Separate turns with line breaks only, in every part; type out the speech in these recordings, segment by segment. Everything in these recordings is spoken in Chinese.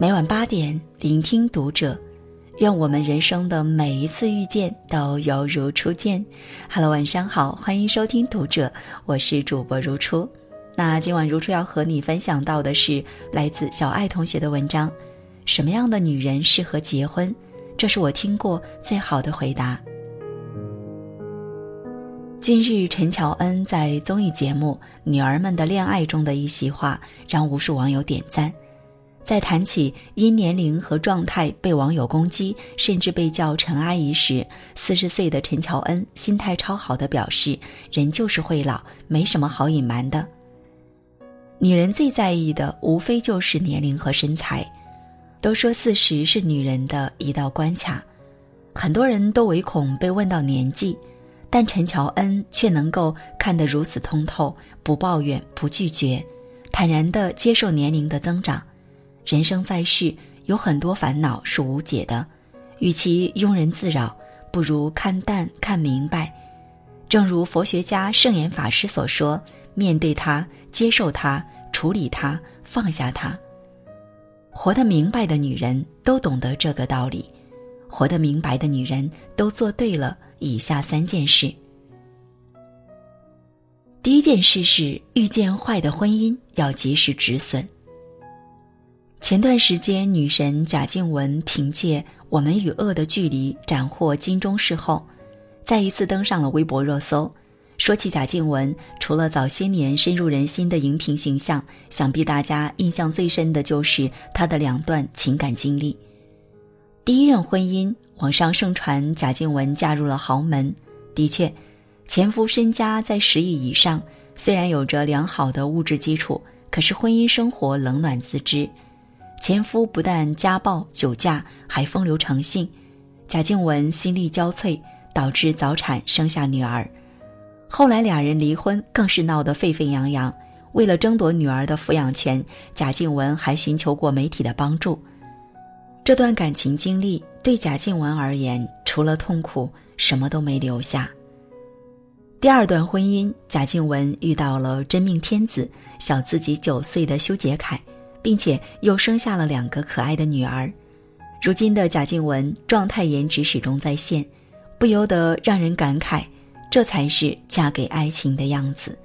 每晚八点，聆听读者。愿我们人生的每一次遇见都犹如初见。Hello，晚上好，欢迎收听读者，我是主播如初。那今晚如初要和你分享到的是来自小爱同学的文章：什么样的女人适合结婚？这是我听过最好的回答。近日，陈乔恩在综艺节目《女儿们的恋爱》中的一席话，让无数网友点赞。在谈起因年龄和状态被网友攻击，甚至被叫陈阿姨时，四十岁的陈乔恩心态超好的表示：“人就是会老，没什么好隐瞒的。女人最在意的无非就是年龄和身材。都说四十是女人的一道关卡，很多人都唯恐被问到年纪，但陈乔恩却能够看得如此通透，不抱怨，不拒绝，坦然地接受年龄的增长。”人生在世，有很多烦恼是无解的，与其庸人自扰，不如看淡看明白。正如佛学家圣严法师所说：“面对它，接受它，处理它，放下它。”活得明白的女人都懂得这个道理，活得明白的女人都做对了以下三件事。第一件事是遇见坏的婚姻要及时止损。前段时间，女神贾静雯凭借《我们与恶的距离》斩获金钟视后，再一次登上了微博热搜。说起贾静雯，除了早些年深入人心的荧屏形象，想必大家印象最深的就是她的两段情感经历。第一任婚姻，网上盛传贾静雯嫁入了豪门，的确，前夫身家在十亿以上，虽然有着良好的物质基础，可是婚姻生活冷暖自知。前夫不但家暴、酒驾，还风流成性，贾静雯心力交瘁，导致早产生下女儿。后来俩人离婚，更是闹得沸沸扬扬。为了争夺女儿的抚养权，贾静雯还寻求过媒体的帮助。这段感情经历对贾静雯而言，除了痛苦，什么都没留下。第二段婚姻，贾静雯遇到了真命天子，小自己九岁的修杰楷。并且又生下了两个可爱的女儿，如今的贾静雯状态颜值始终在线，不由得让人感慨，这才是嫁给爱情的样子。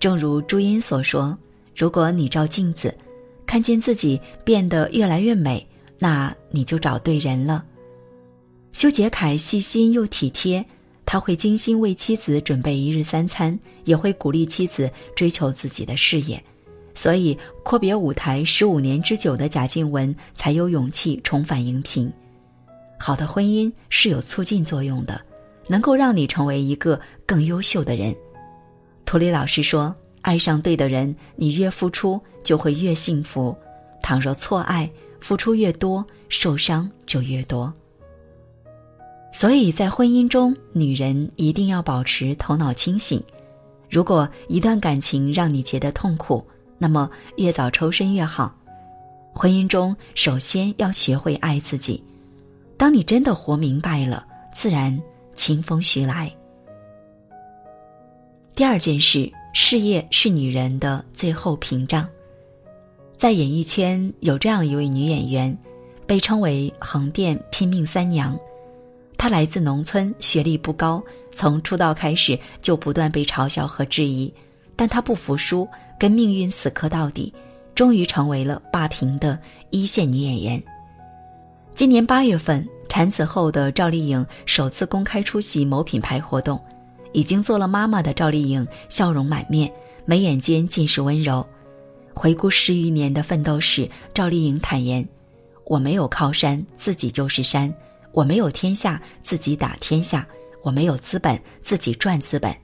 正如朱茵所说：“如果你照镜子，看见自己变得越来越美，那你就找对人了。”修杰楷细心又体贴，他会精心为妻子准备一日三餐，也会鼓励妻子追求自己的事业。所以，阔别舞台十五年之久的贾静雯才有勇气重返荧屏。好的婚姻是有促进作用的，能够让你成为一个更优秀的人。涂里老师说：“爱上对的人，你越付出就会越幸福；倘若错爱，付出越多，受伤就越多。”所以在婚姻中，女人一定要保持头脑清醒。如果一段感情让你觉得痛苦，那么越早抽身越好。婚姻中，首先要学会爱自己。当你真的活明白了，自然清风徐来。第二件事，事业是女人的最后屏障。在演艺圈，有这样一位女演员，被称为“横店拼命三娘”。她来自农村，学历不高，从出道开始就不断被嘲笑和质疑。但她不服输，跟命运死磕到底，终于成为了霸屏的一线女演员。今年八月份，产子后的赵丽颖首次公开出席某品牌活动，已经做了妈妈的赵丽颖笑容满面，眉眼间尽是温柔。回顾十余年的奋斗史，赵丽颖坦言：“我没有靠山，自己就是山；我没有天下，自己打天下；我没有资本，自己赚资本。”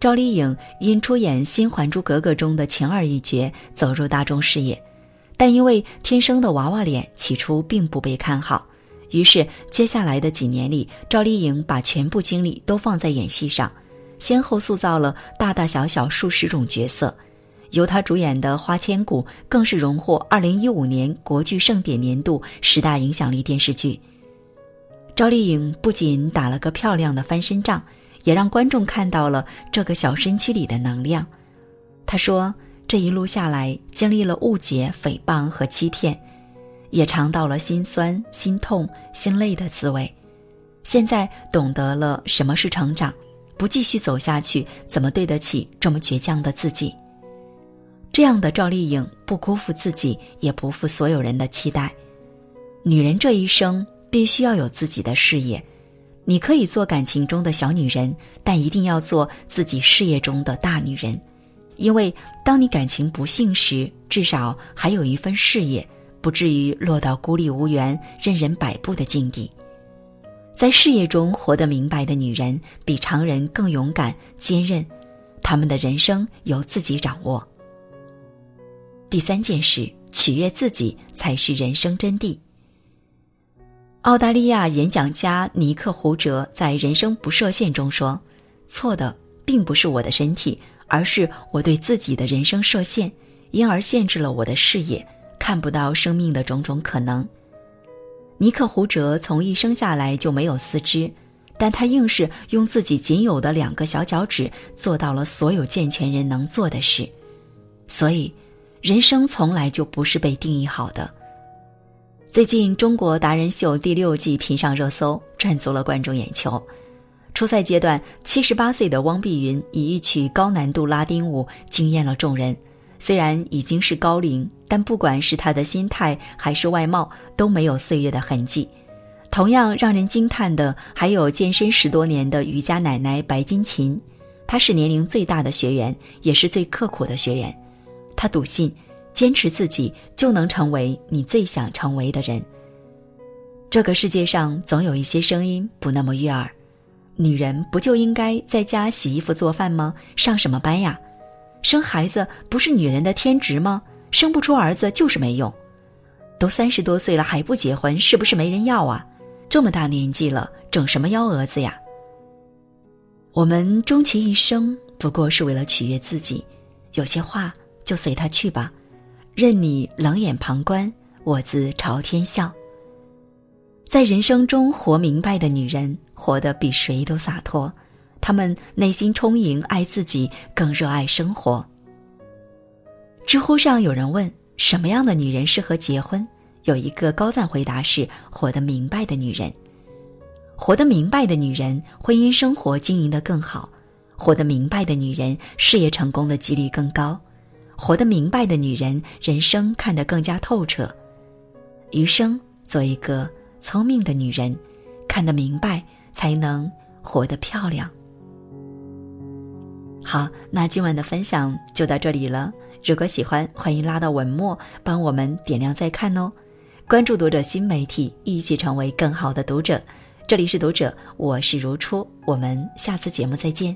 赵丽颖因出演《新还珠格格》中的晴儿一角走入大众视野，但因为天生的娃娃脸，起初并不被看好。于是，接下来的几年里，赵丽颖把全部精力都放在演戏上，先后塑造了大大小小数十种角色。由她主演的《花千骨》更是荣获2015年国剧盛典年度十大影响力电视剧。赵丽颖不仅打了个漂亮的翻身仗。也让观众看到了这个小身躯里的能量。他说：“这一路下来，经历了误解、诽谤和欺骗，也尝到了心酸、心痛、心累的滋味。现在懂得了什么是成长，不继续走下去，怎么对得起这么倔强的自己？这样的赵丽颖不辜负自己，也不负所有人的期待。女人这一生必须要有自己的事业。你可以做感情中的小女人，但一定要做自己事业中的大女人。因为当你感情不幸时，至少还有一份事业，不至于落到孤立无援、任人摆布的境地。在事业中活得明白的女人，比常人更勇敢、坚韧，她们的人生由自己掌握。第三件事，取悦自己才是人生真谛。澳大利亚演讲家尼克胡哲在《人生不设限》中说：“错的并不是我的身体，而是我对自己的人生设限，因而限制了我的视野，看不到生命的种种可能。”尼克胡哲从一生下来就没有四肢，但他硬是用自己仅有的两个小脚趾做到了所有健全人能做的事。所以，人生从来就不是被定义好的。最近，《中国达人秀》第六季频上热搜，赚足了观众眼球。初赛阶段，七十八岁的汪碧云以一曲高难度拉丁舞惊艳了众人。虽然已经是高龄，但不管是她的心态还是外貌，都没有岁月的痕迹。同样让人惊叹的，还有健身十多年的瑜伽奶奶白金琴。她是年龄最大的学员，也是最刻苦的学员。她笃信。坚持自己，就能成为你最想成为的人。这个世界上总有一些声音不那么悦耳，女人不就应该在家洗衣服做饭吗？上什么班呀？生孩子不是女人的天职吗？生不出儿子就是没用。都三十多岁了还不结婚，是不是没人要啊？这么大年纪了，整什么幺蛾子呀？我们终其一生不过是为了取悦自己，有些话就随他去吧。任你冷眼旁观，我自朝天笑。在人生中活明白的女人，活得比谁都洒脱。她们内心充盈，爱自己，更热爱生活。知乎上有人问：什么样的女人适合结婚？有一个高赞回答是：活得明白的女人。活得明白的女人，婚姻生活经营得更好；活得明白的女人，事业成功的几率更高。活得明白的女人，人生看得更加透彻。余生做一个聪明的女人，看得明白，才能活得漂亮。好，那今晚的分享就到这里了。如果喜欢，欢迎拉到文末帮我们点亮再看哦。关注读者新媒体，一起成为更好的读者。这里是读者，我是如初，我们下次节目再见。